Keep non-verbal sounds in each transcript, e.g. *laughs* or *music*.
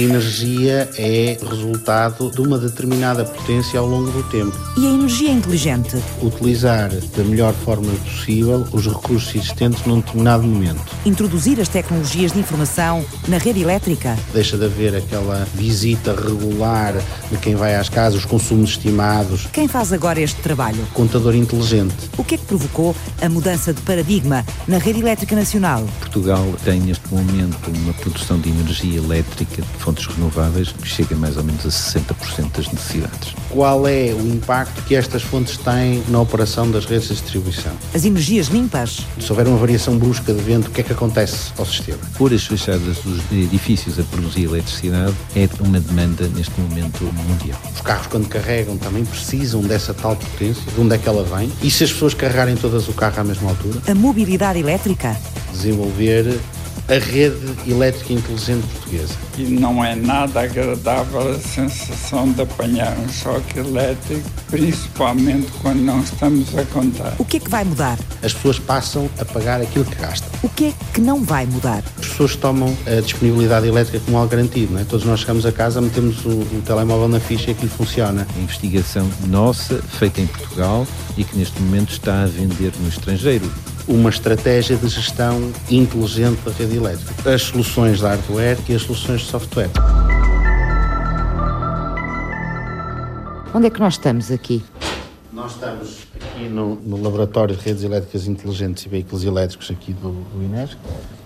A energia é resultado de uma determinada potência ao longo do tempo. E a energia inteligente? Utilizar da melhor forma possível os recursos existentes num determinado momento. Introduzir as tecnologias de informação na rede elétrica? Deixa de haver aquela visita regular de quem vai às casas, os consumos estimados. Quem faz agora este trabalho? Contador inteligente. O que é que provocou a mudança de paradigma na rede elétrica nacional? Portugal tem neste momento uma produção de energia elétrica de fontes renováveis que chega mais ou menos a 60% das necessidades. Qual é o impacto que estas fontes têm na operação das redes de distribuição? As energias limpas? Se houver uma variação brusca de vento, o que é que acontece ao sistema? Por as fachadas dos edifícios a produzir eletricidade é uma demanda neste momento mundial. Os carros, quando carregam, também precisam dessa tal potência. De onde é que ela vem? E se as pessoas carregarem todas o carro à mesma altura? A mobilidade elétrica? Desenvolver a rede elétrica inteligente portuguesa. E não é nada agradável a sensação de apanhar um choque elétrico, principalmente quando não estamos a contar. O que é que vai mudar? As pessoas passam a pagar aquilo que gastam. O que é que não vai mudar? As pessoas tomam a disponibilidade elétrica como algo garantido, não é? Todos nós chegamos a casa, metemos o, o telemóvel na ficha e aquilo funciona. A investigação nossa, feita em Portugal e que neste momento está a vender no estrangeiro uma estratégia de gestão inteligente da rede elétrica. As soluções de hardware e as soluções de software. Onde é que nós estamos aqui? Nós estamos aqui no, no Laboratório de Redes Elétricas Inteligentes e Veículos Elétricos aqui do, do INESC,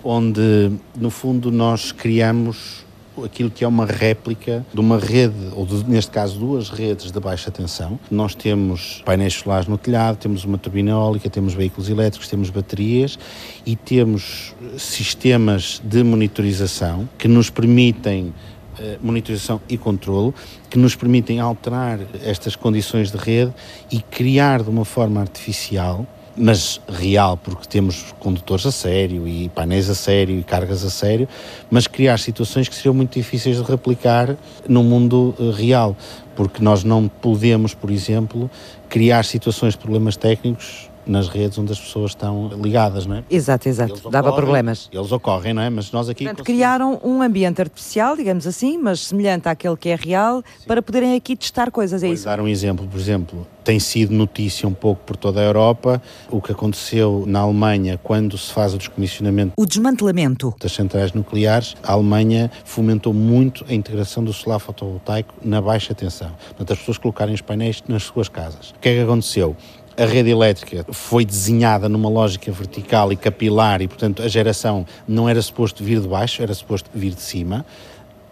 onde, no fundo, nós criamos aquilo que é uma réplica de uma rede, ou de, neste caso duas redes de baixa tensão. Nós temos painéis solares no telhado, temos uma turbina eólica, temos veículos elétricos, temos baterias e temos sistemas de monitorização que nos permitem eh, monitorização e controlo que nos permitem alterar estas condições de rede e criar de uma forma artificial mas real, porque temos condutores a sério e painéis a sério e cargas a sério, mas criar situações que seriam muito difíceis de replicar no mundo eh, real, porque nós não podemos, por exemplo, criar situações de problemas técnicos nas redes onde as pessoas estão ligadas, não é? Exato, exato. Eles Dava ocorrem, problemas. Eles ocorrem, não é? Mas nós aqui. Portanto, conseguimos... criaram um ambiente artificial, digamos assim, mas semelhante àquele que é real, Sim. para poderem aqui testar coisas, é Vou isso? dar um exemplo, por exemplo, tem sido notícia um pouco por toda a Europa o que aconteceu na Alemanha quando se faz o descomissionamento. O desmantelamento. Das centrais nucleares, a Alemanha fomentou muito a integração do solar fotovoltaico na baixa tensão. Portanto, as pessoas colocarem os painéis nas suas casas. O que é que aconteceu? A rede elétrica foi desenhada numa lógica vertical e capilar e, portanto, a geração não era suposto vir de baixo, era suposto vir de cima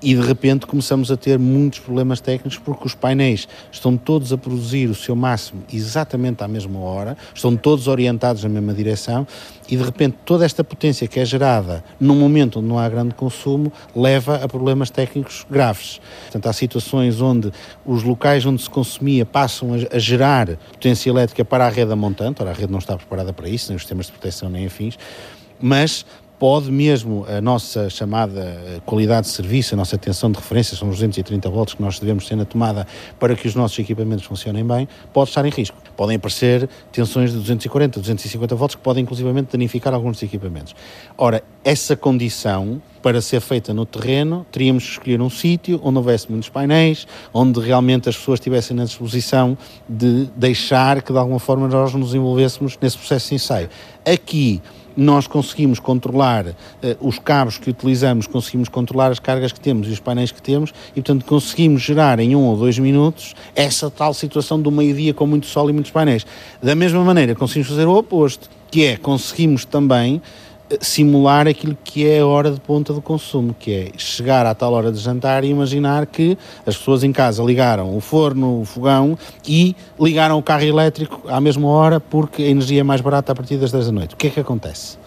e de repente começamos a ter muitos problemas técnicos porque os painéis estão todos a produzir o seu máximo exatamente à mesma hora, estão todos orientados na mesma direção e de repente toda esta potência que é gerada num momento onde não há grande consumo leva a problemas técnicos graves. Portanto, há situações onde os locais onde se consumia passam a, gerar potência elétrica para a rede a montante, ora a rede não está preparada para isso, nem os sistemas de proteção nem afins, mas pode mesmo a nossa chamada eh, qualidade de serviço, a nossa tensão de referência, são os 230 volts que nós devemos ter na tomada para que os nossos equipamentos funcionem bem, pode estar em risco. Podem aparecer tensões de 240, 250 volts que podem inclusivamente danificar alguns dos equipamentos. Ora, essa condição para ser feita no terreno, teríamos que escolher um sítio onde houvesse muitos painéis, onde realmente as pessoas estivessem na disposição de deixar que de alguma forma nós nos envolvêssemos nesse processo de ensaio. Aqui, nós conseguimos controlar uh, os cabos que utilizamos, conseguimos controlar as cargas que temos e os painéis que temos e, portanto, conseguimos gerar em um ou dois minutos essa tal situação do meio-dia com muito sol e muitos painéis. Da mesma maneira, conseguimos fazer o oposto, que é conseguimos também simular aquilo que é a hora de ponta do consumo, que é chegar à tal hora de jantar e imaginar que as pessoas em casa ligaram o forno, o fogão e ligaram o carro elétrico à mesma hora porque a energia é mais barata a partir das 10 da noite. O que é que acontece?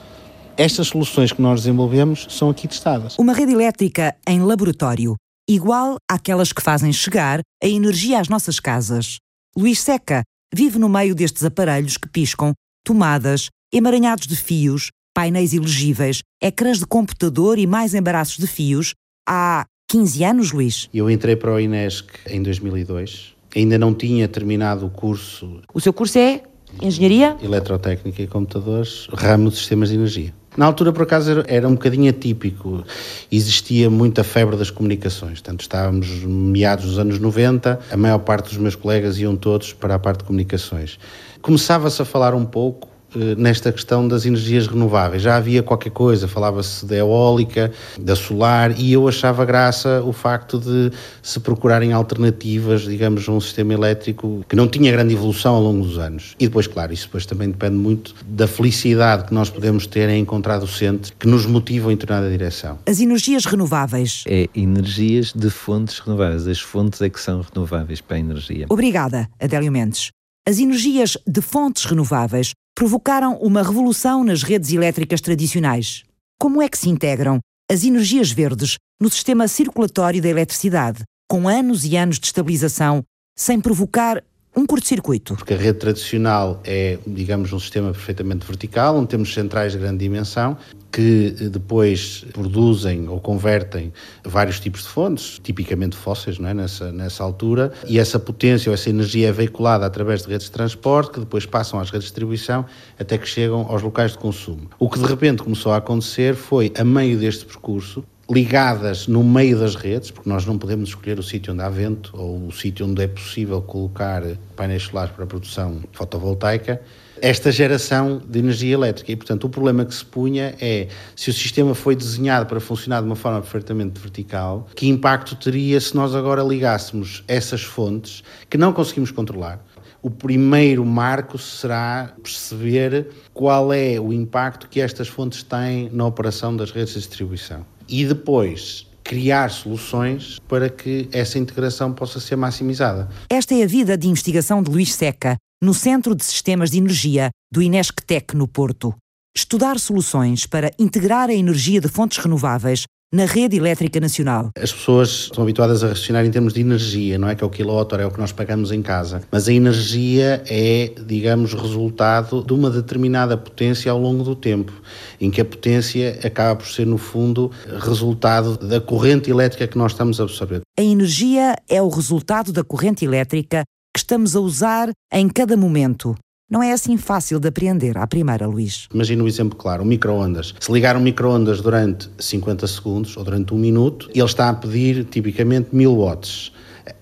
Estas soluções que nós desenvolvemos são aqui testadas. Uma rede elétrica em laboratório, igual àquelas que fazem chegar a energia às nossas casas. Luís Seca vive no meio destes aparelhos que piscam, tomadas, emaranhados de fios, painéis elegíveis, ecrãs de computador e mais embaraços de fios há 15 anos, Luís? Eu entrei para o INESC em 2002. Ainda não tinha terminado o curso. O seu curso é Engenharia? Eletrotécnica e Computadores, ramo de Sistemas de Energia. Na altura, por acaso, era um bocadinho atípico. Existia muita febre das comunicações. Portanto, estávamos meados dos anos 90, a maior parte dos meus colegas iam todos para a parte de comunicações. Começava-se a falar um pouco nesta questão das energias renováveis. Já havia qualquer coisa, falava-se da eólica, da solar, e eu achava graça o facto de se procurarem alternativas, digamos, a um sistema elétrico que não tinha grande evolução ao longo dos anos. E depois, claro, isso depois também depende muito da felicidade que nós podemos ter em encontrar docentes que nos motivam em determinada direção. As energias renováveis. É energias de fontes renováveis. As fontes é que são renováveis para a energia. Obrigada, Adélio Mendes. As energias de fontes renováveis provocaram uma revolução nas redes elétricas tradicionais. Como é que se integram as energias verdes no sistema circulatório da eletricidade, com anos e anos de estabilização, sem provocar um curto-circuito. Porque a rede tradicional é, digamos, um sistema perfeitamente vertical, onde temos centrais de grande dimensão que depois produzem ou convertem vários tipos de fontes, tipicamente fósseis, não é? nessa, nessa altura, e essa potência ou essa energia é veiculada através de redes de transporte, que depois passam às redes de distribuição, até que chegam aos locais de consumo. O que de repente começou a acontecer foi, a meio deste percurso, ligadas no meio das redes, porque nós não podemos escolher o sítio onde há vento ou o sítio onde é possível colocar painéis solares para a produção fotovoltaica, esta geração de energia elétrica. E, portanto, o problema que se punha é se o sistema foi desenhado para funcionar de uma forma perfeitamente vertical, que impacto teria se nós agora ligássemos essas fontes que não conseguimos controlar? O primeiro marco será perceber qual é o impacto que estas fontes têm na operação das redes de distribuição e depois criar soluções para que essa integração possa ser maximizada. Esta é a vida de investigação de Luís Seca, no Centro de Sistemas de Energia do Inesctec no Porto. Estudar soluções para integrar a energia de fontes renováveis na rede elétrica nacional. As pessoas estão habituadas a racionar em termos de energia, não é que é o quilowatt é o que nós pagamos em casa, mas a energia é, digamos, resultado de uma determinada potência ao longo do tempo, em que a potência acaba por ser, no fundo, resultado da corrente elétrica que nós estamos a absorver. A energia é o resultado da corrente elétrica que estamos a usar em cada momento. Não é assim fácil de apreender à primeira, Luís. Imagina um exemplo claro, um micro-ondas. Se ligar um micro-ondas durante 50 segundos ou durante um minuto, ele está a pedir tipicamente 1000 watts.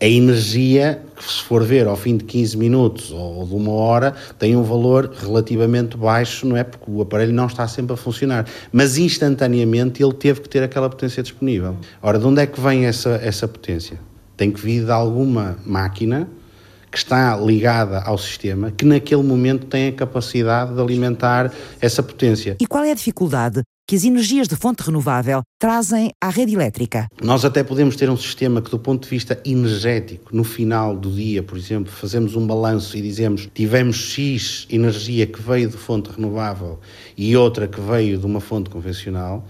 A energia, se for ver ao fim de 15 minutos ou de uma hora, tem um valor relativamente baixo, não é? Porque o aparelho não está sempre a funcionar. Mas instantaneamente ele teve que ter aquela potência disponível. Ora, de onde é que vem essa, essa potência? Tem que vir de alguma máquina que está ligada ao sistema, que naquele momento tem a capacidade de alimentar essa potência. E qual é a dificuldade que as energias de fonte renovável trazem à rede elétrica? Nós até podemos ter um sistema que, do ponto de vista energético, no final do dia, por exemplo, fazemos um balanço e dizemos tivemos X energia que veio de fonte renovável e outra que veio de uma fonte convencional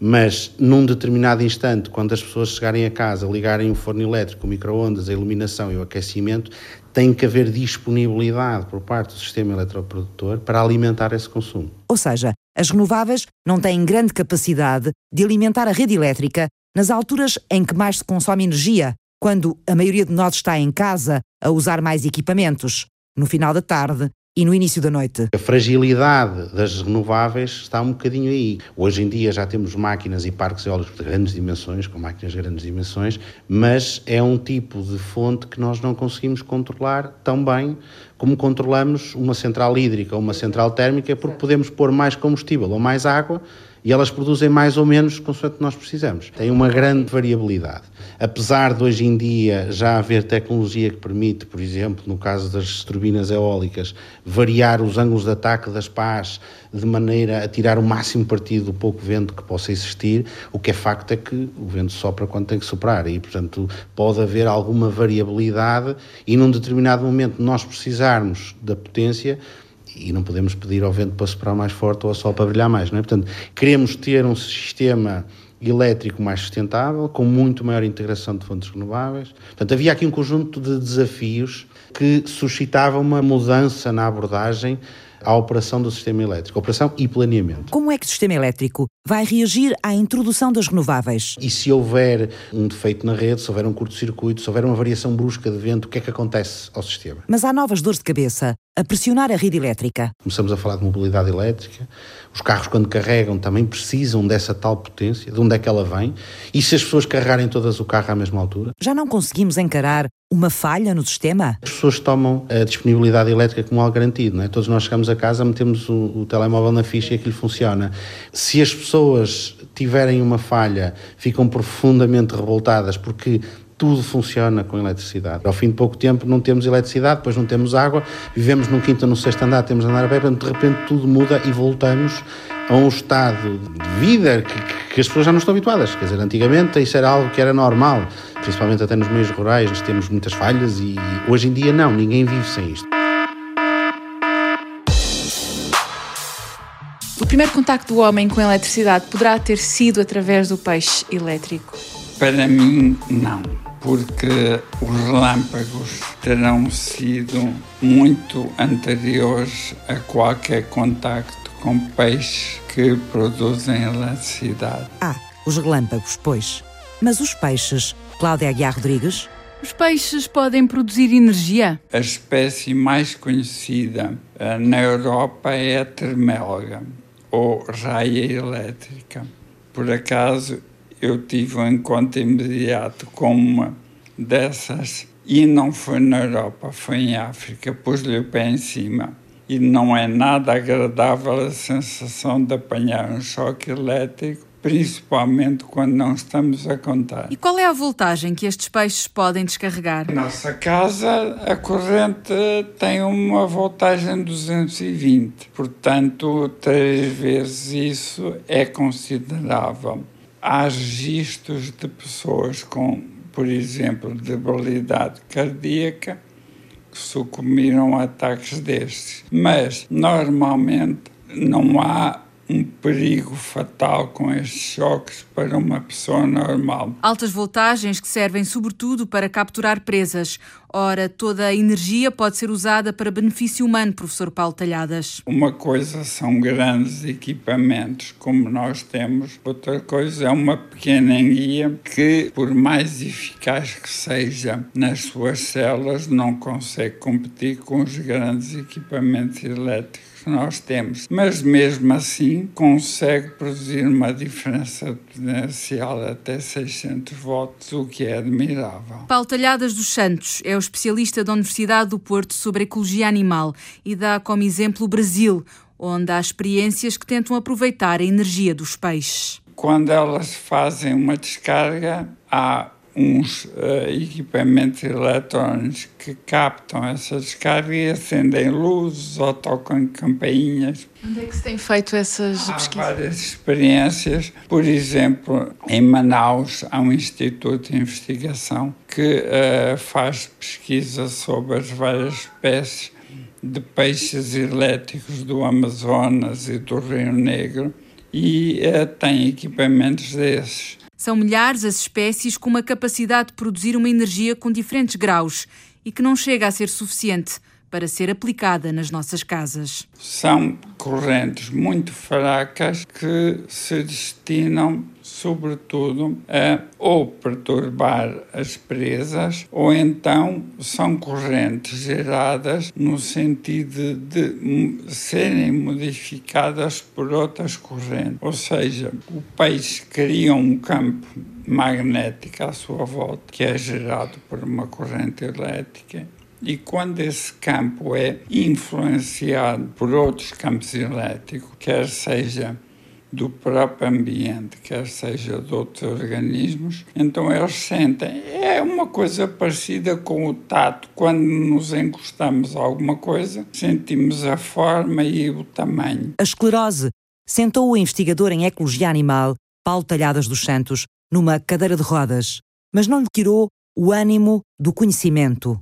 mas num determinado instante, quando as pessoas chegarem a casa, ligarem o forno elétrico, o micro-ondas, a iluminação e o aquecimento, tem que haver disponibilidade por parte do sistema eletroprodutor para alimentar esse consumo. Ou seja, as renováveis não têm grande capacidade de alimentar a rede elétrica nas alturas em que mais se consome energia, quando a maioria de nós está em casa a usar mais equipamentos, no final da tarde, e no início da noite. A fragilidade das renováveis está um bocadinho aí. Hoje em dia já temos máquinas e parques eólicos de grandes dimensões, com máquinas de grandes dimensões, mas é um tipo de fonte que nós não conseguimos controlar tão bem como controlamos uma central hídrica ou uma central térmica, porque podemos pôr mais combustível ou mais água e elas produzem mais ou menos consoante nós precisamos. Tem uma grande variabilidade. Apesar de hoje em dia já haver tecnologia que permite, por exemplo, no caso das turbinas eólicas, variar os ângulos de ataque das pás de maneira a tirar o máximo partido do pouco vento que possa existir, o que é facto é que o vento sopra quando tem que soprar e, portanto, pode haver alguma variabilidade e num determinado momento nós precisarmos da potência e não podemos pedir ao vento para soprar mais forte ou ao sol para brilhar mais, não é? Portanto, queremos ter um sistema elétrico mais sustentável, com muito maior integração de fontes renováveis. Portanto, havia aqui um conjunto de desafios que suscitavam uma mudança na abordagem à operação do sistema elétrico, operação e planeamento. Como é que o sistema elétrico vai reagir à introdução das renováveis? E se houver um defeito na rede, se houver um curto-circuito, se houver uma variação brusca de vento, o que é que acontece ao sistema? Mas há novas dores de cabeça a pressionar a rede elétrica. Começamos a falar de mobilidade elétrica. Os carros, quando carregam, também precisam dessa tal potência. De onde é que ela vem? E se as pessoas carregarem todas o carro à mesma altura? Já não conseguimos encarar uma falha no sistema? As pessoas tomam a disponibilidade elétrica como algo garantido. Não é? Todos nós chegamos a casa, metemos o, o telemóvel na ficha e aquilo funciona. Se as pessoas tiverem uma falha, ficam profundamente revoltadas porque tudo funciona com eletricidade. Ao fim de pouco tempo não temos eletricidade, depois não temos água, vivemos num quinto ou no sexto andar, temos andar a pé, de repente tudo muda e voltamos a um estado de vida que, que, as pessoas já não estão habituadas. Quer dizer, antigamente isso era algo que era normal, principalmente até nos meios rurais, nós temos muitas falhas e hoje em dia não, ninguém vive sem isto. O primeiro contacto do homem com a eletricidade poderá ter sido através do peixe elétrico? Para mim, não porque os relâmpagos terão sido muito anteriores a qualquer contacto com peixes que produzem eletricidade. Ah, os relâmpagos, pois. Mas os peixes, Cláudia Aguiar Rodrigues? Os peixes podem produzir energia? A espécie mais conhecida eh, na Europa é a termelga, ou raia elétrica. Por acaso, eu tive um encontro imediato com uma dessas e não foi na Europa, foi em África, pus-lhe o pé em cima. E não é nada agradável a sensação de apanhar um choque elétrico, principalmente quando não estamos a contar. E qual é a voltagem que estes peixes podem descarregar? Nossa casa, a corrente tem uma voltagem de 220, portanto, três vezes isso é considerável há registros de pessoas com, por exemplo, debilidade cardíaca que sucumbiram a ataques destes. Mas, normalmente, não há um perigo fatal com estes choques para uma pessoa normal. Altas voltagens que servem sobretudo para capturar presas. Ora, toda a energia pode ser usada para benefício humano, professor Paulo Talhadas. Uma coisa são grandes equipamentos como nós temos, outra coisa é uma pequena enguia que, por mais eficaz que seja nas suas células, não consegue competir com os grandes equipamentos elétricos que nós temos, mas mesmo assim consegue produzir uma diferença potencial até 600 volts, o que é admirável. Paulo Talhadas dos Santos é o especialista da Universidade do Porto sobre ecologia animal e dá como exemplo o Brasil, onde há experiências que tentam aproveitar a energia dos peixes. Quando elas fazem uma descarga, há uns uh, equipamentos eletrónicos que captam essa descarga e acendem luzes ou tocam campainhas. Onde é que se tem feito essas pesquisas? Há várias experiências. Por exemplo, em Manaus há um instituto de investigação que uh, faz pesquisa sobre as várias espécies de peixes elétricos do Amazonas e do Rio Negro e uh, tem equipamentos desses. São milhares as espécies com uma capacidade de produzir uma energia com diferentes graus e que não chega a ser suficiente para ser aplicada nas nossas casas. São correntes muito fracas que se destinam, sobretudo, a ou perturbar as presas ou então são correntes geradas no sentido de serem modificadas por outras correntes. Ou seja, o peixe cria um campo magnético à sua volta que é gerado por uma corrente elétrica e quando esse campo é influenciado por outros campos elétricos, quer seja do próprio ambiente, quer seja de outros organismos, então eles sentem. É uma coisa parecida com o tato. Quando nos encostamos a alguma coisa, sentimos a forma e o tamanho. A esclerose sentou o investigador em ecologia animal, Paulo Talhadas dos Santos, numa cadeira de rodas, mas não lhe tirou o ânimo do conhecimento.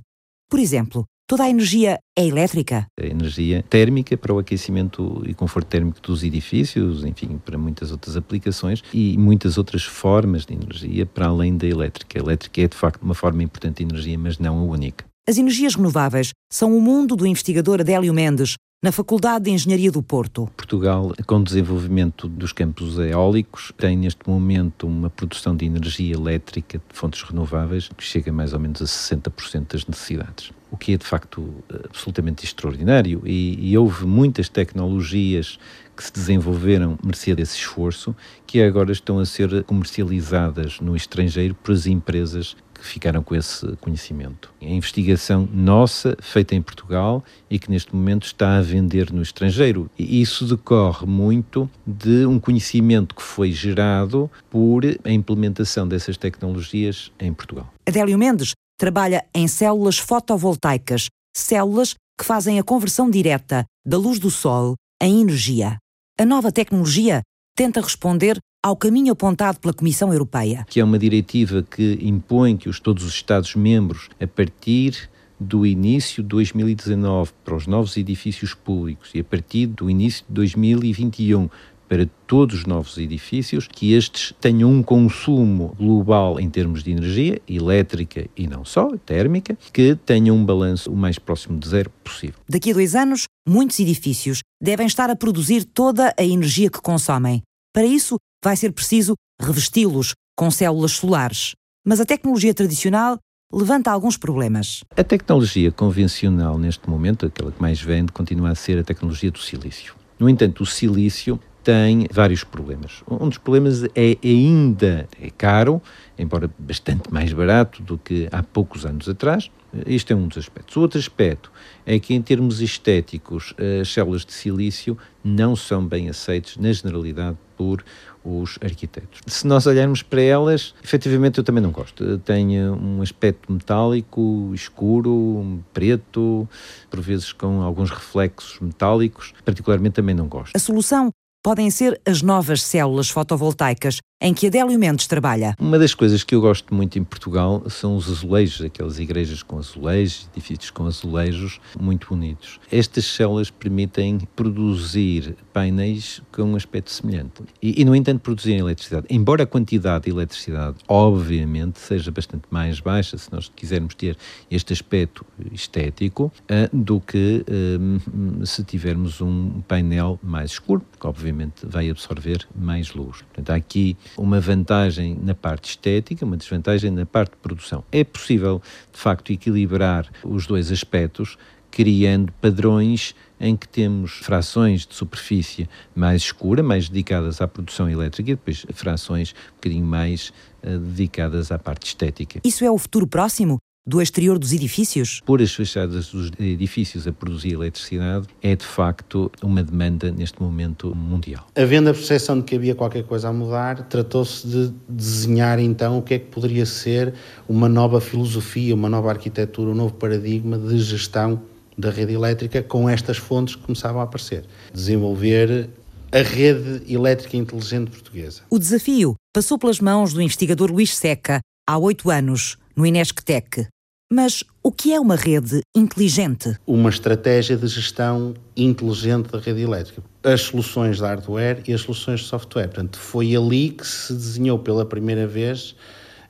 Por exemplo, toda a energia é elétrica? A energia térmica para o aquecimento e conforto térmico dos edifícios, enfim, para muitas outras aplicações e muitas outras formas de energia para além da elétrica. A elétrica é de facto uma forma importante de energia, mas não a única. As energias renováveis são o mundo do investigador Adélio Mendes, na Faculdade de Engenharia do Porto. Portugal, com o desenvolvimento dos campos eólicos, tem neste momento uma produção de energia elétrica de fontes renováveis que chega mais ou menos a 60% das necessidades. O que é de facto absolutamente extraordinário, e, e houve muitas tecnologias que se desenvolveram mercê desse esforço, que agora estão a ser comercializadas no estrangeiro por as empresas que ficaram com esse conhecimento. A investigação nossa, feita em Portugal e que neste momento está a vender no estrangeiro. E isso decorre muito de um conhecimento que foi gerado por a implementação dessas tecnologias em Portugal. Adélio Mendes trabalha em células fotovoltaicas, células que fazem a conversão direta da luz do sol em energia. A nova tecnologia tenta responder ao caminho apontado pela Comissão Europeia. Que é uma diretiva que impõe que os, todos os Estados-membros, a partir do início de 2019 para os novos edifícios públicos e a partir do início de 2021 para todos os novos edifícios, que estes tenham um consumo global em termos de energia, elétrica e não só, térmica, que tenham um balanço o mais próximo de zero possível. Daqui a dois anos, muitos edifícios devem estar a produzir toda a energia que consomem. Para isso, vai ser preciso revesti-los com células solares. Mas a tecnologia tradicional levanta alguns problemas. A tecnologia convencional, neste momento, aquela que mais vende, continua a ser a tecnologia do silício. No entanto, o silício tem vários problemas. Um dos problemas é ainda é caro, embora bastante mais barato do que há poucos anos atrás. Este é um dos aspectos. O outro aspecto é que, em termos estéticos, as células de silício não são bem aceitas, na generalidade, por os arquitetos. Se nós olharmos para elas, efetivamente eu também não gosto. Tem um aspecto metálico, escuro, preto, por vezes com alguns reflexos metálicos. Particularmente também não gosto. A solução podem ser as novas células fotovoltaicas em que Adélio Mendes trabalha. Uma das coisas que eu gosto muito em Portugal são os azulejos, aquelas igrejas com azulejos, edifícios com azulejos, muito bonitos. Estas células permitem produzir painéis com um aspecto semelhante. E, e no entanto, produzirem eletricidade. Embora a quantidade de eletricidade, obviamente, seja bastante mais baixa, se nós quisermos ter este aspecto estético, uh, do que uh, se tivermos um painel mais escuro, que obviamente vai absorver mais luz. Portanto, há aqui uma vantagem na parte estética, uma desvantagem na parte de produção. É possível, de facto, equilibrar os dois aspectos, criando padrões em que temos frações de superfície mais escura, mais dedicadas à produção elétrica, e depois frações um bocadinho mais uh, dedicadas à parte estética. Isso é o futuro próximo? Do exterior dos edifícios? Por as fachadas dos edifícios a produzir eletricidade é de facto uma demanda neste momento mundial. Havendo a percepção de que havia qualquer coisa a mudar, tratou-se de desenhar então o que é que poderia ser uma nova filosofia, uma nova arquitetura, um novo paradigma de gestão da rede elétrica com estas fontes que começavam a aparecer. Desenvolver a rede elétrica inteligente portuguesa. O desafio passou pelas mãos do investigador Luís Seca há oito anos, no Inesctec. Mas o que é uma rede inteligente? Uma estratégia de gestão inteligente da rede elétrica. As soluções de hardware e as soluções de software. Portanto, foi ali que se desenhou pela primeira vez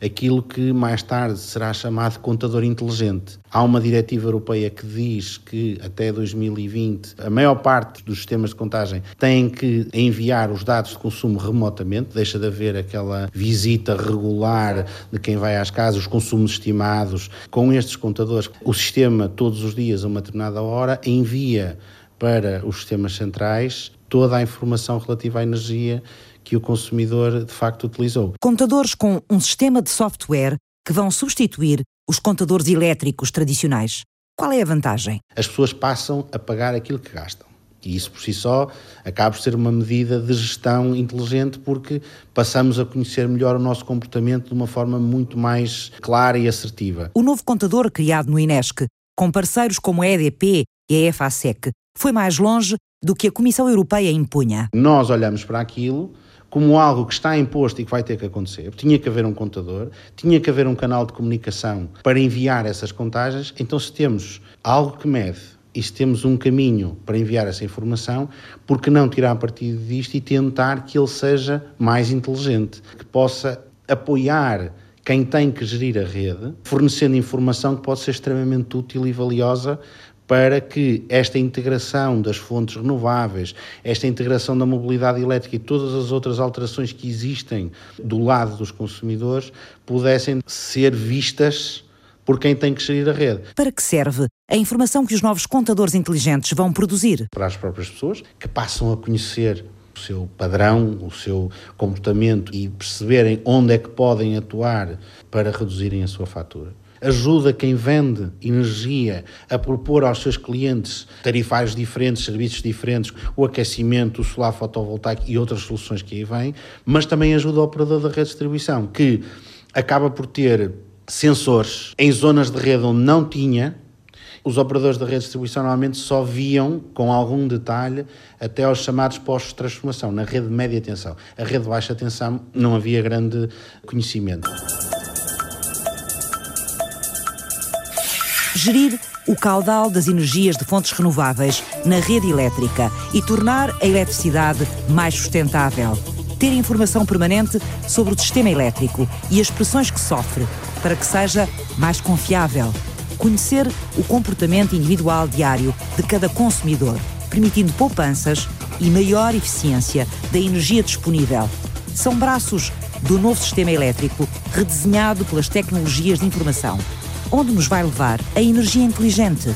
aquilo que mais tarde será chamado contador inteligente. Há uma diretiva europeia que diz que até 2020 a maior parte dos sistemas de contagem têm que enviar os dados de consumo remotamente, deixa de haver aquela visita regular de quem vai às casas, os consumos estimados. Com estes contadores, o sistema todos os dias a uma determinada hora envia para os sistemas centrais toda a informação relativa à energia que o consumidor de facto utilizou. Contadores com um sistema de software que vão substituir os contadores elétricos tradicionais. Qual é a vantagem? As pessoas passam a pagar aquilo que gastam. E isso por si só acaba por ser uma medida de gestão inteligente porque passamos a conhecer melhor o nosso comportamento de uma forma muito mais clara e assertiva. O novo contador criado no INESC, com parceiros como a EDP e a EFASEC, foi mais longe do que a Comissão Europeia impunha. Nós olhamos para aquilo como algo que está imposto e que vai ter que acontecer. Tinha que haver um contador, tinha que haver um canal de comunicação para enviar essas contagens. Então, se temos algo que mede e se temos um caminho para enviar essa informação, por que não tirar partido disto e tentar que ele seja mais inteligente, que possa apoiar quem tem que gerir a rede, fornecendo informação que pode ser extremamente útil e valiosa para que esta integração das fontes renováveis, esta integração da mobilidade elétrica e todas as outras alterações que existem do lado dos consumidores pudessem ser vistas por quem tem que gerir a rede. Para que serve a informação que os novos contadores inteligentes vão produzir? Para as próprias pessoas que passam a conhecer o seu padrão, o seu comportamento e perceberem onde é que podem atuar para reduzirem a sua fatura ajuda quem vende energia a propor aos seus clientes tarifários diferentes, serviços diferentes, o aquecimento, o solar fotovoltaico e outras soluções que aí vêm, mas também ajuda o operador da rede de distribuição, que acaba por ter sensores em zonas de rede onde não tinha, os operadores da rede de distribuição normalmente só viam com algum detalhe até aos chamados postos de transformação, na rede de média tensão. A rede de baixa tensão não havia grande conhecimento. Gerir o caudal das energias de fontes renováveis na rede elétrica e tornar a eletricidade mais sustentável. Ter informação permanente sobre o sistema elétrico e as pressões que sofre para que seja mais confiável. Conhecer o comportamento individual diário de cada consumidor, permitindo poupanças e maior eficiência da energia disponível. São braços do novo sistema elétrico redesenhado pelas tecnologias de informação Onde nos vai levar a energia inteligente?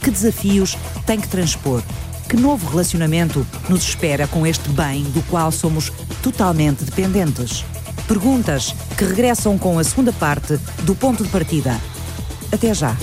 Que desafios tem que transpor? Que novo relacionamento nos espera com este bem do qual somos totalmente dependentes? Perguntas que regressam com a segunda parte do ponto de partida. Até já!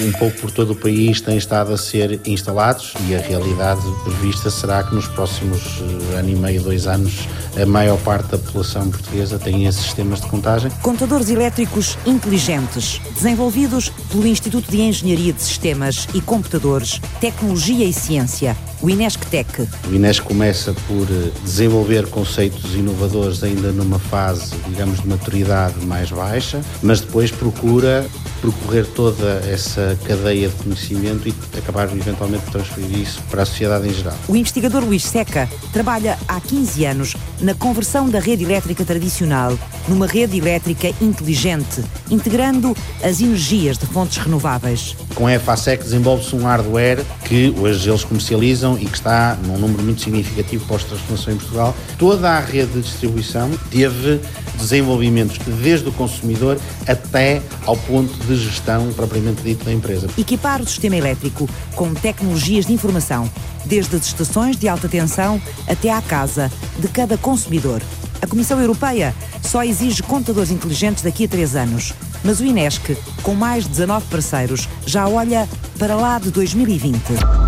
um pouco por todo o país têm estado a ser instalados e a realidade prevista será que nos próximos eh, ano e meio, dois anos, a maior parte da população portuguesa tem esses sistemas de contagem. Contadores elétricos inteligentes, desenvolvidos pelo Instituto de Engenharia de Sistemas e Computadores, Tecnologia e Ciência, o INESC-TEC. O INESC começa por eh, desenvolver conceitos inovadores ainda numa fase, digamos, de maturidade mais baixa, mas depois procura percorrer toda essa cadeia de conhecimento e acabar eventualmente de transferir isso para a sociedade em geral. O investigador Luís Seca trabalha há 15 anos na conversão da rede elétrica tradicional numa rede elétrica inteligente, integrando as energias de fontes renováveis. Com a EFASEC desenvolve-se um hardware que hoje eles comercializam e que está num número muito significativo pós-transformação em Portugal. Toda a rede de distribuição teve desenvolvimentos desde o consumidor até ao ponto de gestão propriamente dito da empresa. Equipar o sistema elétrico com tecnologias de informação, desde as estações de alta tensão até à casa de cada consumidor. A Comissão Europeia só exige contadores inteligentes daqui a três anos, mas o INESC, com mais de 19 parceiros, já olha para lá de 2020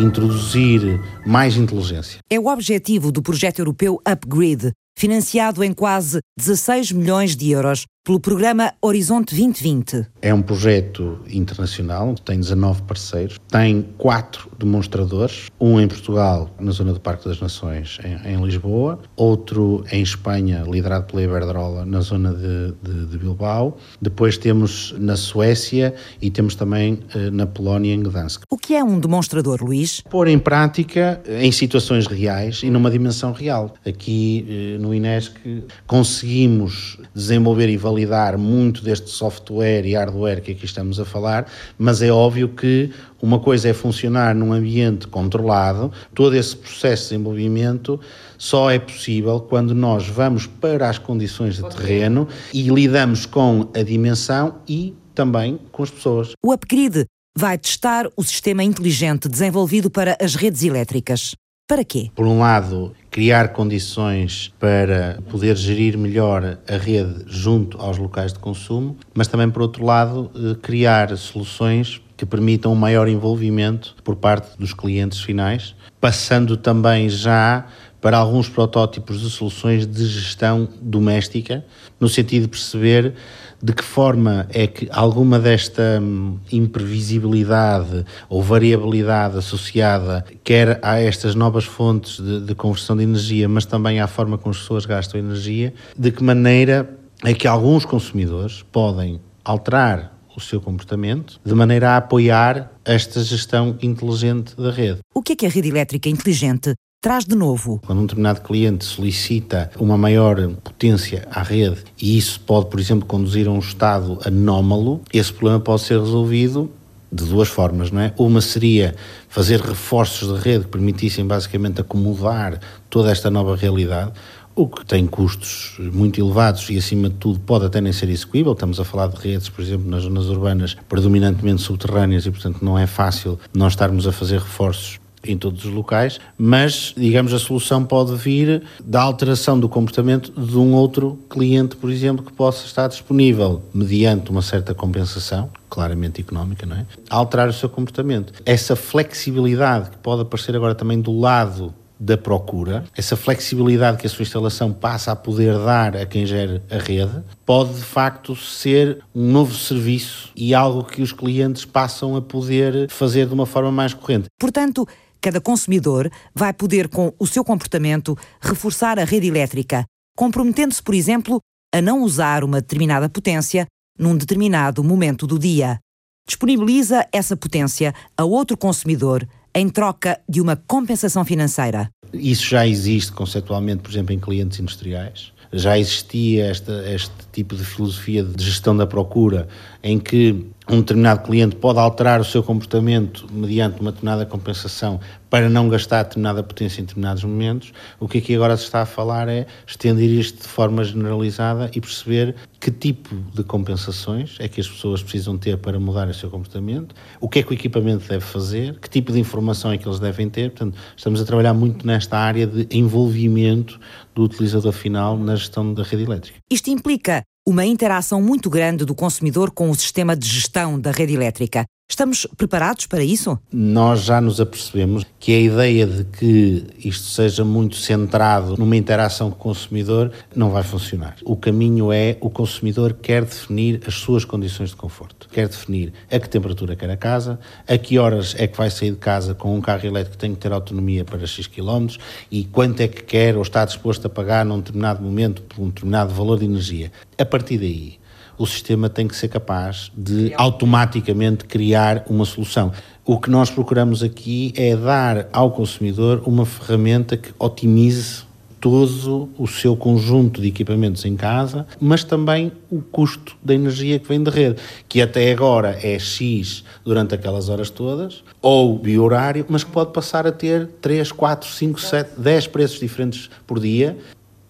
introduzir mais inteligência. É o objetivo do projeto europeu Upgrade, financiado em quase 16 milhões de euros pelo programa Horizonte 2020. É um projeto internacional, tem 19 parceiros, tem quatro demonstradores, um em Portugal, na zona do Parque das Nações, em, em Lisboa, outro em Espanha, liderado pela Iberdrola, na zona de, de, de, Bilbao. Depois temos na Suécia e temos também eh, na Polónia, em Gdansk. O que é um demonstrador, Luís? Pôr em prática em situações reais e numa dimensão real. Aqui eh, no INESC conseguimos desenvolver e validar validar muito deste software e hardware que aqui estamos a falar, mas é óbvio que uma coisa é funcionar num ambiente controlado, todo esse processo de desenvolvimento só é possível quando nós vamos para as condições de terreno e lidamos com a dimensão e também com as pessoas. O Upgrade vai testar o sistema inteligente desenvolvido para as redes elétricas. Para quê? Por um lado, criar condições para poder gerir melhor a rede junto aos locais de consumo, mas também, por outro lado, eh, criar soluções que permitam um maior envolvimento por parte dos clientes finais, passando também já para alguns protótipos de soluções de gestão doméstica, no sentido de perceber de que forma é que alguma desta hum, imprevisibilidade ou variabilidade associada quer a estas novas fontes de, de conversão de energia, mas também à forma como as pessoas gastam energia, de que maneira é que alguns consumidores podem alterar o seu comportamento de maneira a apoiar esta gestão inteligente da rede. O que é que a rede elétrica inteligente traz de novo. Quando um determinado cliente solicita uma maior potência à rede e isso pode, por exemplo, conduzir a um estado anómalo, esse problema pode ser resolvido de duas formas, não é? Uma seria fazer reforços de rede que permitissem basicamente acomodar toda esta nova realidade, o que tem custos muito elevados e, acima de tudo, pode até nem ser execuível. Estamos a falar de redes, por exemplo, nas zonas urbanas predominantemente subterrâneas e, portanto, não é fácil nós estarmos a fazer reforços em todos os locais, mas, digamos, a solução pode vir da alteração do comportamento de um outro cliente, por exemplo, que possa estar disponível mediante uma certa compensação, claramente económica, não é? Alterar o seu comportamento. Essa flexibilidade que pode aparecer agora também do lado da procura, essa flexibilidade que a sua instalação passa a poder dar a quem gera a rede, pode de facto ser um novo serviço e algo que os clientes passam a poder fazer de uma forma mais corrente. Portanto, Cada consumidor vai poder, com o seu comportamento, reforçar a rede elétrica, comprometendo-se, por exemplo, a não usar uma determinada potência num determinado momento do dia. Disponibiliza essa potência a outro consumidor em troca de uma compensação financeira. Isso já existe conceptualmente, por exemplo, em clientes industriais. Já existia este tipo de filosofia de gestão da procura, em que um determinado cliente pode alterar o seu comportamento mediante uma determinada compensação para não gastar determinada potência em determinados momentos. O que aqui agora se está a falar é estender isto de forma generalizada e perceber que tipo de compensações é que as pessoas precisam ter para mudar o seu comportamento, o que é que o equipamento deve fazer, que tipo de informação é que eles devem ter. Portanto, estamos a trabalhar muito nesta área de envolvimento do utilizador final na gestão da rede elétrica. Isto implica uma interação muito grande do consumidor com o sistema de gestão da rede elétrica. Estamos preparados para isso? Nós já nos apercebemos que a ideia de que isto seja muito centrado numa interação com o consumidor não vai funcionar. O caminho é o consumidor quer definir as suas condições de conforto, quer definir a que temperatura quer a casa, a que horas é que vai sair de casa com um carro elétrico que tem que ter autonomia para X km e quanto é que quer ou está disposto a pagar num determinado momento por um determinado valor de energia. A partir daí, o sistema tem que ser capaz de automaticamente criar uma solução. O que nós procuramos aqui é dar ao consumidor uma ferramenta que otimize todo o seu conjunto de equipamentos em casa, mas também o custo da energia que vem da rede, que até agora é X durante aquelas horas todas, ou biorário, mas que pode passar a ter 3, 4, 5, 7, 10 preços diferentes por dia,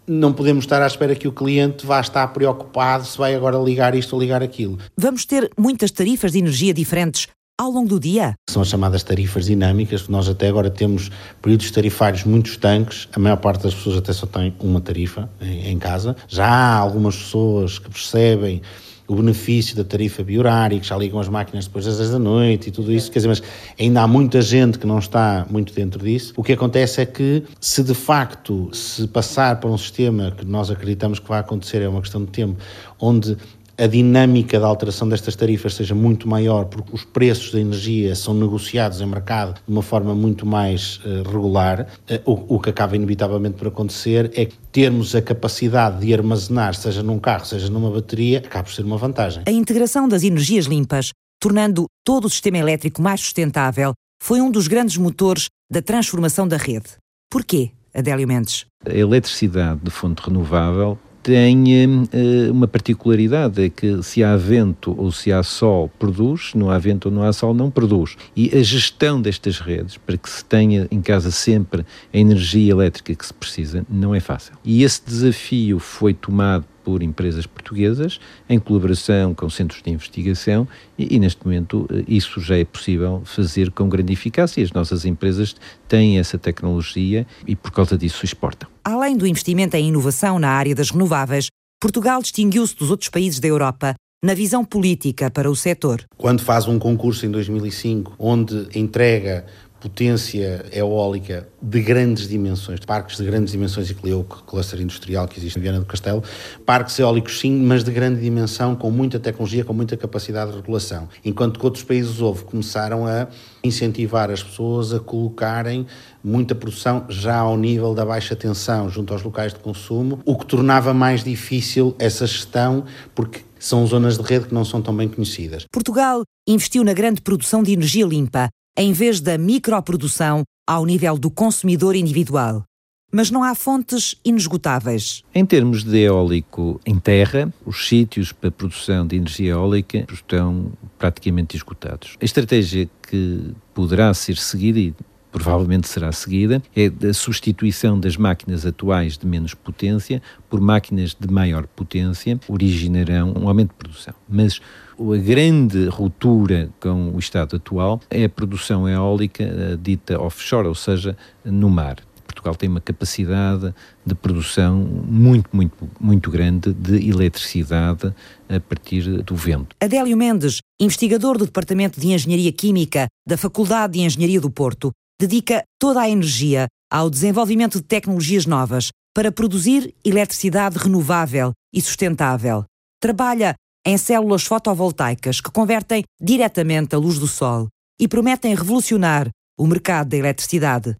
não podemos estar à espera que o cliente vá estar preocupado se vai agora ligar isto ou ligar aquilo. Vamos ter muitas tarifas de energia diferentes ao longo do dia? São as chamadas tarifas dinâmicas, nós até agora temos períodos tarifários muito estanques, a maior parte das pessoas até só tem uma tarifa em, em casa. Já há algumas pessoas que percebem o benefício da tarifa biorária, que já ligam as máquinas depois das 10 da noite e tudo isso, quer dizer, mas ainda há muita gente que não está muito dentro disso. O que acontece é que, se de facto se passar para um sistema que nós acreditamos que vai acontecer, é uma questão de tempo, onde a dinâmica da alteração destas tarifas seja muito maior, porque os preços da energia são negociados em mercado de uma forma muito mais uh, regular, uh, o, o, que acaba inevitavelmente por acontecer é termos a capacidade de armazenar, seja num carro, seja numa bateria, acaba por ser uma vantagem. A integração das energias limpas, tornando todo o sistema elétrico mais sustentável, foi um dos grandes motores da transformação da rede. Porquê, Adélio Mendes? A eletricidade de fonte renovável tem uh, uma particularidade, é que se há vento ou se há sol, produz, não há vento ou não há sol, não produz. E a gestão destas redes, para que se tenha em casa sempre a energia elétrica que se precisa, não é fácil. E esse desafio foi tomado por empresas portuguesas, em colaboração com centros de investigação, e, e, neste momento eh, isso já é possível fazer com grande eficácia. As nossas empresas têm essa tecnologia e, por causa disso, exportam. Além do investimento em inovação na área das renováveis, Portugal distinguiu-se dos outros países da Europa na visão política para o setor. Quando faz um concurso em 2005, onde entrega potência eólica de grandes dimensões, parques de grandes dimensões, e o cluster industrial que existe em Viana do Castelo, parques eólicos sim, mas de grande dimensão, com muita tecnologia, com muita capacidade de regulação. Enquanto que outros países houve, começaram a incentivar as pessoas a colocarem muita produção já ao nível da baixa tensão junto aos locais de consumo, o que tornava mais difícil essa gestão, porque são zonas de rede que não são tão bem conhecidas. Portugal investiu na grande produção de energia limpa, em vez da microprodução ao nível do consumidor individual. Mas não há fontes inesgotáveis. Em termos de eólico em terra, os sítios para produção de energia eólica estão praticamente esgotados. A estratégia que poderá ser seguida e provavelmente será seguida, é a substituição das máquinas atuais de menos potência por máquinas de maior potência, originarão um aumento de produção. Mas a grande ruptura com o estado atual é a produção eólica eh, dita offshore, ou seja, no mar. Portugal tem uma capacidade de produção muito, muito, muito grande de eletricidade a partir do vento. Adélio Mendes, investigador do Departamento de Engenharia Química da Faculdade de Engenharia do Porto, dedica toda a energia ao desenvolvimento de tecnologias novas para produzir eletricidade renovável e sustentável. Trabalha em células fotovoltaicas que convertem diretamente a luz do sol e prometem revolucionar o mercado da eletricidade.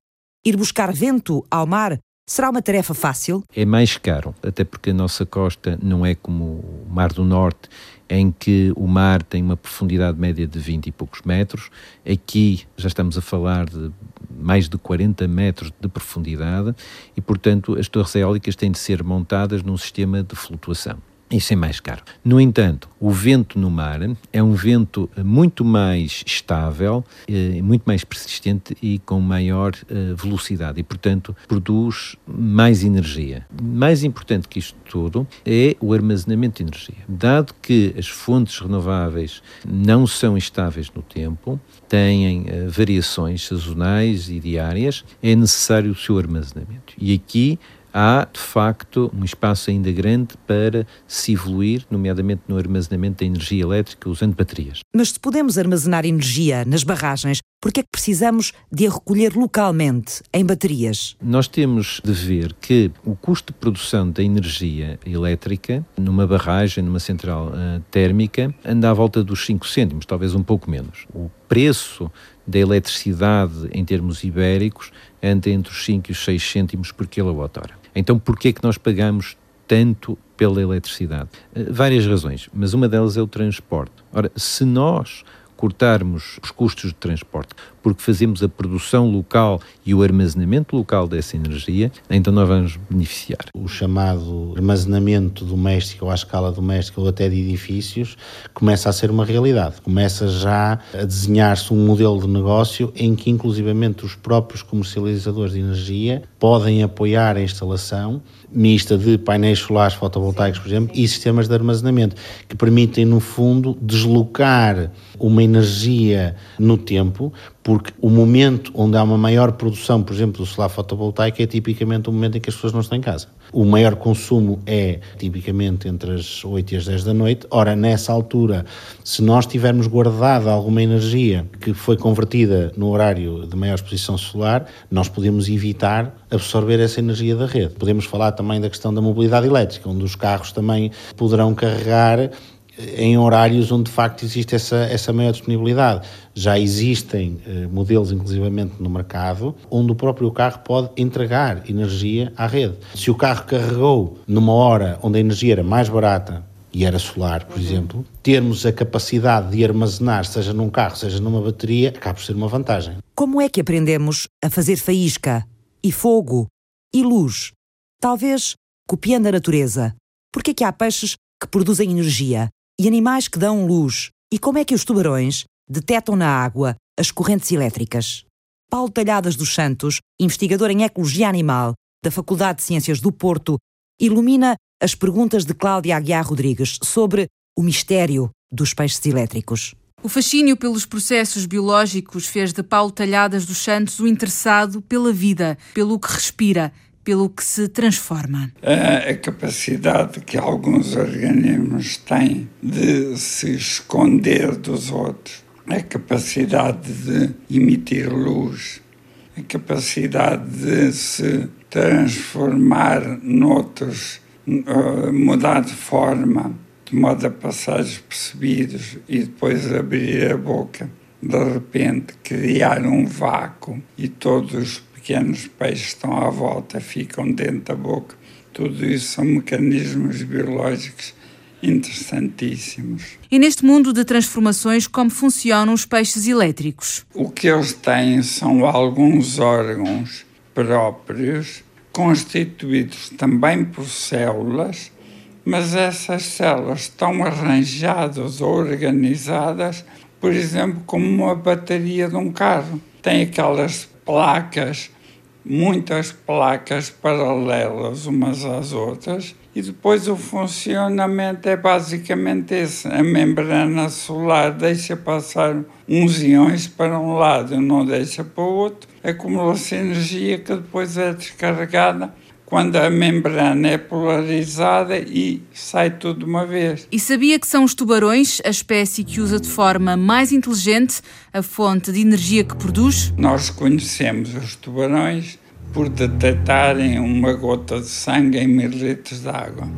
Ir buscar vento ao mar será uma tarefa fácil? É mais caro, até porque a nossa costa não é como o Mar do Norte em que o mar tem uma profundidade média de 20 e poucos metros. Aqui já estamos a falar de mais de 40 metros de profundidade e, portanto, as torres eólicas têm de ser montadas num sistema de flutuação. Isso é mais caro. No entanto, o vento no mar é um vento muito mais estável, eh, muito mais persistente e com maior eh, velocidade e, portanto, produz mais energia. Mais importante que isto tudo é o armazenamento de energia. Dado que as fontes renováveis não são estáveis no tempo, têm eh, variações sazonais e diárias, é necessário o seu armazenamento. E aqui há, de facto, um espaço ainda grande para se evoluir, nomeadamente no armazenamento da energia elétrica usando baterias. Mas se podemos armazenar energia nas barragens, por que é que precisamos de a recolher localmente, em baterias? Nós temos de ver que o custo de produção da energia elétrica numa barragem, numa central uh, térmica, anda à volta dos 5 cêntimos, talvez um pouco menos. O preço da eletricidade em termos ibéricos anda entre os 5 e os 6 cêntimos por quilowatt-hora. Então, porquê é que nós pagamos tanto pela eletricidade? Eh, várias razões, mas uma delas é o transporte. Ora, se nós cortarmos os custos de transporte, porque fazemos a produção local e o armazenamento local dessa energia, então nós vamos beneficiar. O chamado armazenamento doméstico ou à escala doméstica ou até de edifícios começa a ser uma realidade. Começa já a desenhar-se um modelo de negócio em que inclusivamente os próprios comercializadores de energia podem apoiar a instalação mista de painéis solares fotovoltaicos, por exemplo, e sistemas de armazenamento, que permitem, no fundo, deslocar uma energia no tempo, porque o momento onde há uma maior produção, por exemplo, do solar fotovoltaico, é tipicamente o momento em que as pessoas não estão em casa. O maior consumo é tipicamente entre as 8 e as 10 da noite. Ora, nessa altura, se nós tivermos guardado alguma energia que foi convertida no horário de maior exposição solar, nós podemos evitar absorver essa energia da rede. Podemos falar também da questão da mobilidade elétrica, onde os carros também poderão carregar em horários onde de facto existe essa, essa maior disponibilidade. Já existem eh, modelos, inclusivamente no mercado, onde o próprio carro pode entregar energia à rede. Se o carro carregou numa hora onde a energia era mais barata e era solar, por uhum. exemplo, termos a capacidade de armazenar, seja num carro, seja numa bateria, acaba por ser uma vantagem. Como é que aprendemos a fazer faísca e fogo e luz? Talvez copiando a natureza. Porque é que há peixes que produzem energia e animais que dão luz. E como é que os tubarões detectam na água as correntes elétricas? Paulo Talhadas dos Santos, investigador em Ecologia Animal da Faculdade de Ciências do Porto, ilumina as perguntas de Cláudia Aguiar Rodrigues sobre o mistério dos peixes elétricos. O fascínio pelos processos biológicos fez de Paulo Talhadas dos Santos o interessado pela vida, pelo que respira pelo que se transforma. A, a capacidade que alguns organismos têm de se esconder dos outros, a capacidade de emitir luz, a capacidade de se transformar noutros, uh, mudar de forma, de modo a passar despercebidos e depois abrir a boca. De repente criar um vácuo e todos pequenos peixes estão à volta, ficam dentro da boca. Tudo isso são mecanismos biológicos interessantíssimos. E neste mundo de transformações, como funcionam os peixes elétricos? O que eles têm são alguns órgãos próprios, constituídos também por células, mas essas células estão arranjadas ou organizadas, por exemplo, como uma bateria de um carro. Tem aquelas placas, muitas placas paralelas umas às outras, e depois o funcionamento é basicamente esse. A membrana solar deixa passar uns íons para um lado, não deixa para o outro, acumula-se energia que depois é descarregada quando a membrana é polarizada e sai tudo de uma vez. E sabia que são os tubarões a espécie que usa de forma mais inteligente a fonte de energia que produz? Nós conhecemos os tubarões por detectarem uma gota de sangue em mil litros de água.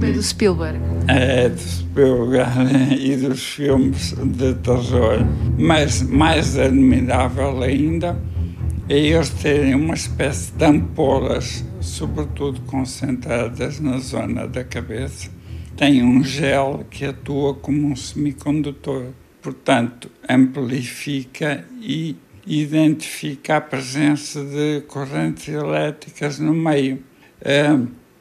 É do Spielberg. É, do Spielberg *laughs* e dos filmes de terror. Mas mais admirável ainda é eles terem uma espécie de ampolas, sobretudo concentradas na zona da cabeça. Tem um gel que atua como um semicondutor, portanto, amplifica e identifica a presença de correntes elétricas no meio.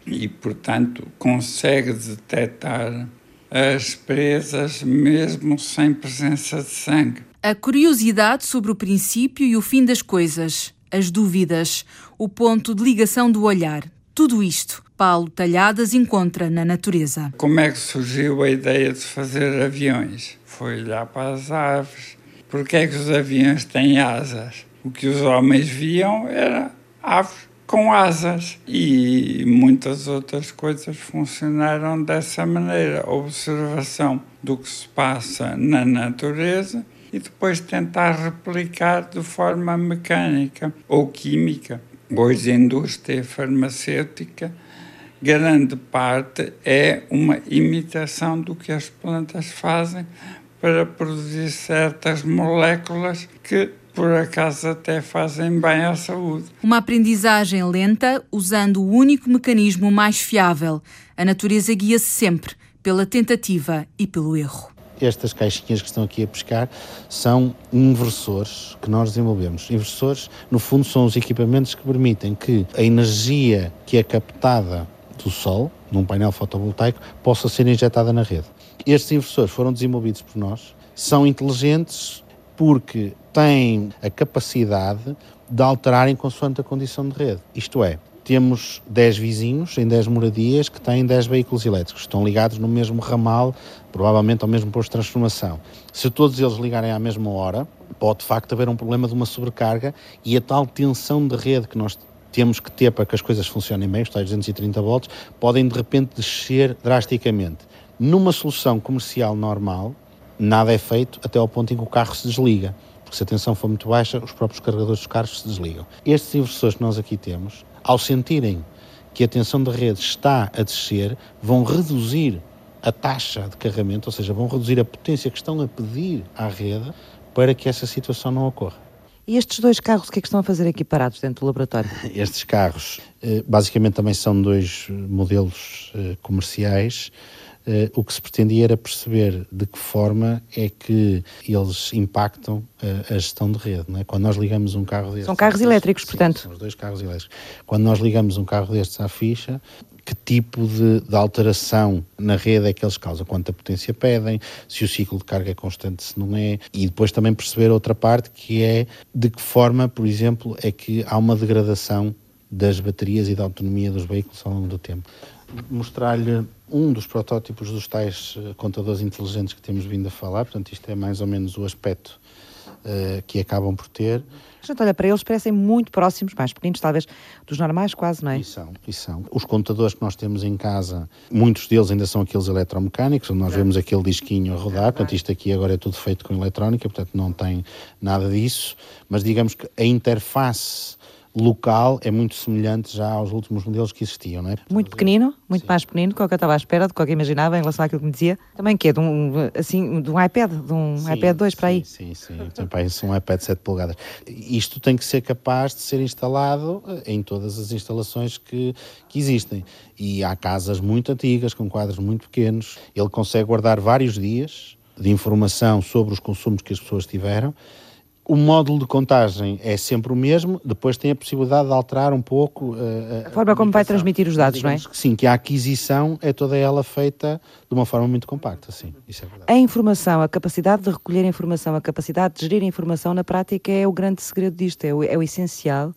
E, portanto, consegue detectar as presas mesmo sem presença de sangue a curiosidade sobre o princípio e o fim das coisas, as dúvidas, o ponto de ligação do olhar. Tudo isto, Paulo Talhadas encontra na natureza. Como é que surgiu a ideia de fazer aviões? Foi olhar para as aves. Por que é que os aviões têm asas? O que os homens viam era aves com asas e muitas outras coisas funcionaram dessa maneira. Observação do que se passa na natureza e depois tentar replicar de forma mecânica ou química. Hoje, a indústria farmacêutica, grande parte é uma imitação do que as plantas fazem para produzir certas moléculas que por acaso até fazem bem à saúde. Uma aprendizagem lenta usando o único mecanismo mais fiável. A natureza guia-se sempre pela tentativa e pelo erro estas caixinhas que estão aqui a pescar são inversores que nós desenvolvemos. Inversores, no fundo, são os equipamentos que permitem que a energia que é captada do Sol, num painel fotovoltaico, possa ser injetada na rede. Estes inversores foram desenvolvidos por nós, são inteligentes porque têm a capacidade de alterarem consoante a condição de rede. Isto é, temos 10 vizinhos em 10 moradias que têm 10 veículos elétricos, estão ligados no mesmo ramal, provavelmente ao mesmo posto de transformação. Se todos eles ligarem à mesma hora, pode de facto haver um problema de uma sobrecarga e a tal tensão de rede que nós temos que ter para que as coisas funcionem bem, os tais 230 volts, podem de repente descer drasticamente. Numa solução comercial normal, nada é feito até ao ponto em que o carro se desliga porque se a tensão for muito baixa, os próprios carregadores dos carros se desligam. Estes inversores que nós aqui temos ao sentirem que a tensão da rede está a descer, vão reduzir a taxa de carregamento, ou seja, vão reduzir a potência que estão a pedir à rede para que essa situação não ocorra. E estes dois carros, o que é que estão a fazer aqui parados dentro do laboratório? *laughs* Estes carros, eh, basicamente, também são dois modelos eh, comerciais Uh, o que se pretendia era perceber de que forma é que eles impactam uh, a gestão de rede. Não é? Quando nós ligamos um carro destes. São carros elétricos, sim, portanto. São os dois carros elétricos. Quando nós ligamos um carro destes à ficha, que tipo de, de, alteração na rede é que eles causam, quanta potência pedem, se o ciclo de carga é constante, se não é, e depois também perceber outra parte que é de que forma, por exemplo, é que há uma degradação das baterias e da autonomia dos veículos ao longo do tempo. Mostrar-lhe um dos protótipos dos tais eh, contadores inteligentes que temos vindo a falar, portanto, isto é mais ou menos o aspecto uh, que acabam por ter. A gente olha para eles, parecem muito próximos, mais pequenos, talvez dos normais, quase, não é? E são, e são. Os contadores que nós temos em casa, muitos deles ainda são aqueles eletromecânicos, onde nós vemos aquele disquinho a rodar, portanto, isto aqui agora é tudo feito com eletrónica, portanto, não tem nada disso, mas digamos que a interface local é muito semelhante já aos últimos modelos que existiam, não é? Muito pequenino, muito Sim. mais pequenino do que eu estava à espera, do que eu imaginava em relação àquilo que me dizia. Também que é de um, assim, de um iPad, de um sim, iPad 2 para aí. Sim, sim, sim. Um iPad 7 polegadas. Isto tem que ser capaz de ser instalado em todas as instalações que, que existem. E há casas muito antigas, com quadros muito pequenos. Ele consegue guardar vários dias de informação sobre os consumos que as pessoas tiveram. O módulo de contagem é sempre o mesmo, depois tem a possibilidade de alterar um pouco uh, a, forma como vai transmitir os dados, não é? Que sim, que a aquisição é toda ela feita de uma forma muito compacta, sim, isso é verdade. A informação, a capacidade de recolher informação, a capacidade de gerir informação na prática é o grande segredo disto, é o, é o essencial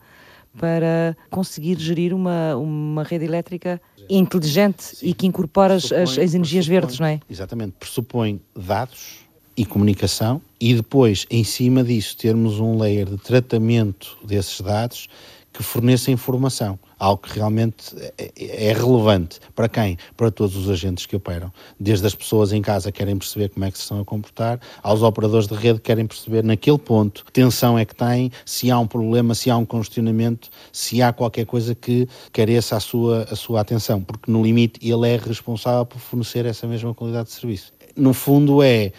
para conseguir gerir uma, uma rede elétrica inteligente Sim. e que incorpora as, as, energias verdes, não é? Exatamente, pressupõe dados e comunicação e depois, em cima disso, termos um layer de tratamento desses dados que forneça informação, algo que realmente é, é relevante. Para quem? Para todos os agentes que operam. Desde as pessoas em casa que querem perceber como é que se estão a comportar, aos operadores de rede que querem perceber naquele ponto que tensão é que têm, se há um problema, se há um congestionamento, se há qualquer coisa que careça a sua, a sua atenção, porque no limite ele é responsável por fornecer essa mesma qualidade de serviço. No fundo é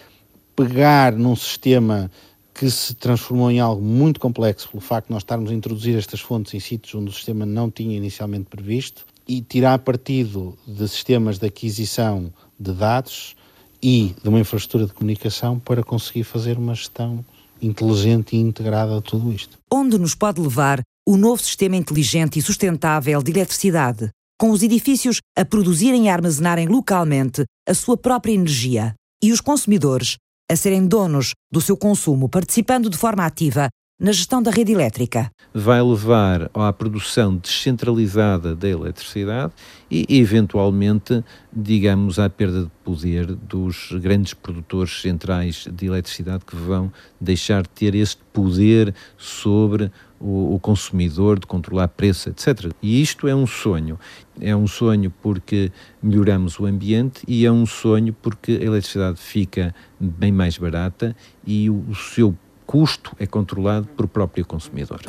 pegar num sistema que se transformou em algo muito complexo pelo facto de nós estarmos a introduzir estas fontes em sítios onde o sistema não tinha inicialmente previsto e tirar partido de sistemas de aquisição de dados e de uma infraestrutura de comunicação para conseguir fazer uma gestão inteligente e integrada de tudo isto. Onde nos pode levar o novo sistema inteligente e sustentável de eletricidade, com os edifícios a produzirem e armazenarem localmente a sua própria energia e os consumidores a serem donos do seu consumo, participando de forma ativa na gestão da rede elétrica. Vai levar à produção descentralizada da eletricidade e, eventualmente, digamos, à perda de poder dos grandes produtores centrais de eletricidade que vão deixar de ter este poder sobre o, o consumidor, de controlar preço, etc. E isto é um sonho. É um sonho porque melhoramos o ambiente e é um sonho porque a eletricidade fica bem mais barata e o, o seu custo é controlado por próprio consumidor.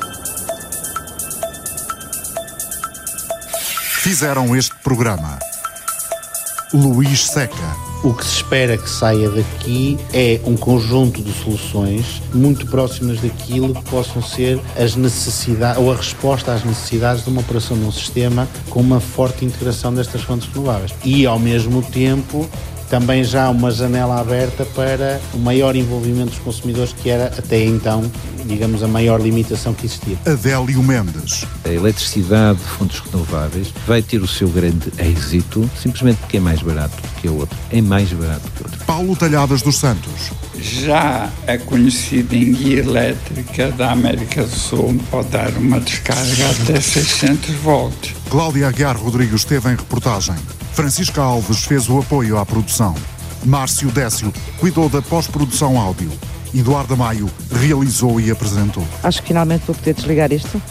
Fizeram este programa Luís Seca. O que se espera que saia daqui é um conjunto de soluções muito próximas daquilo que possam ser as necessidades ou a resposta às necessidades de uma operação de um sistema com uma forte integração destas fontes renováveis. E ao mesmo tempo também já uma janela aberta para o maior envolvimento dos consumidores, que era até então, digamos, a maior limitação que existia. Adélio Mendes. A eletricidade de fontes renováveis vai ter o seu grande êxito simplesmente porque é mais barato que a outra. É mais barato que a outra. Paulo Talhadas dos Santos. Já é conhecido em guia elétrica da América do Sul, pode dar uma descarga até 600 volts. Cláudia Aguiar Rodrigues esteve em reportagem. Francisca Alves fez o apoio à produção. Márcio Décio cuidou da pós-produção áudio. Eduardo Maio realizou e apresentou. Acho que finalmente vou poder desligar isto.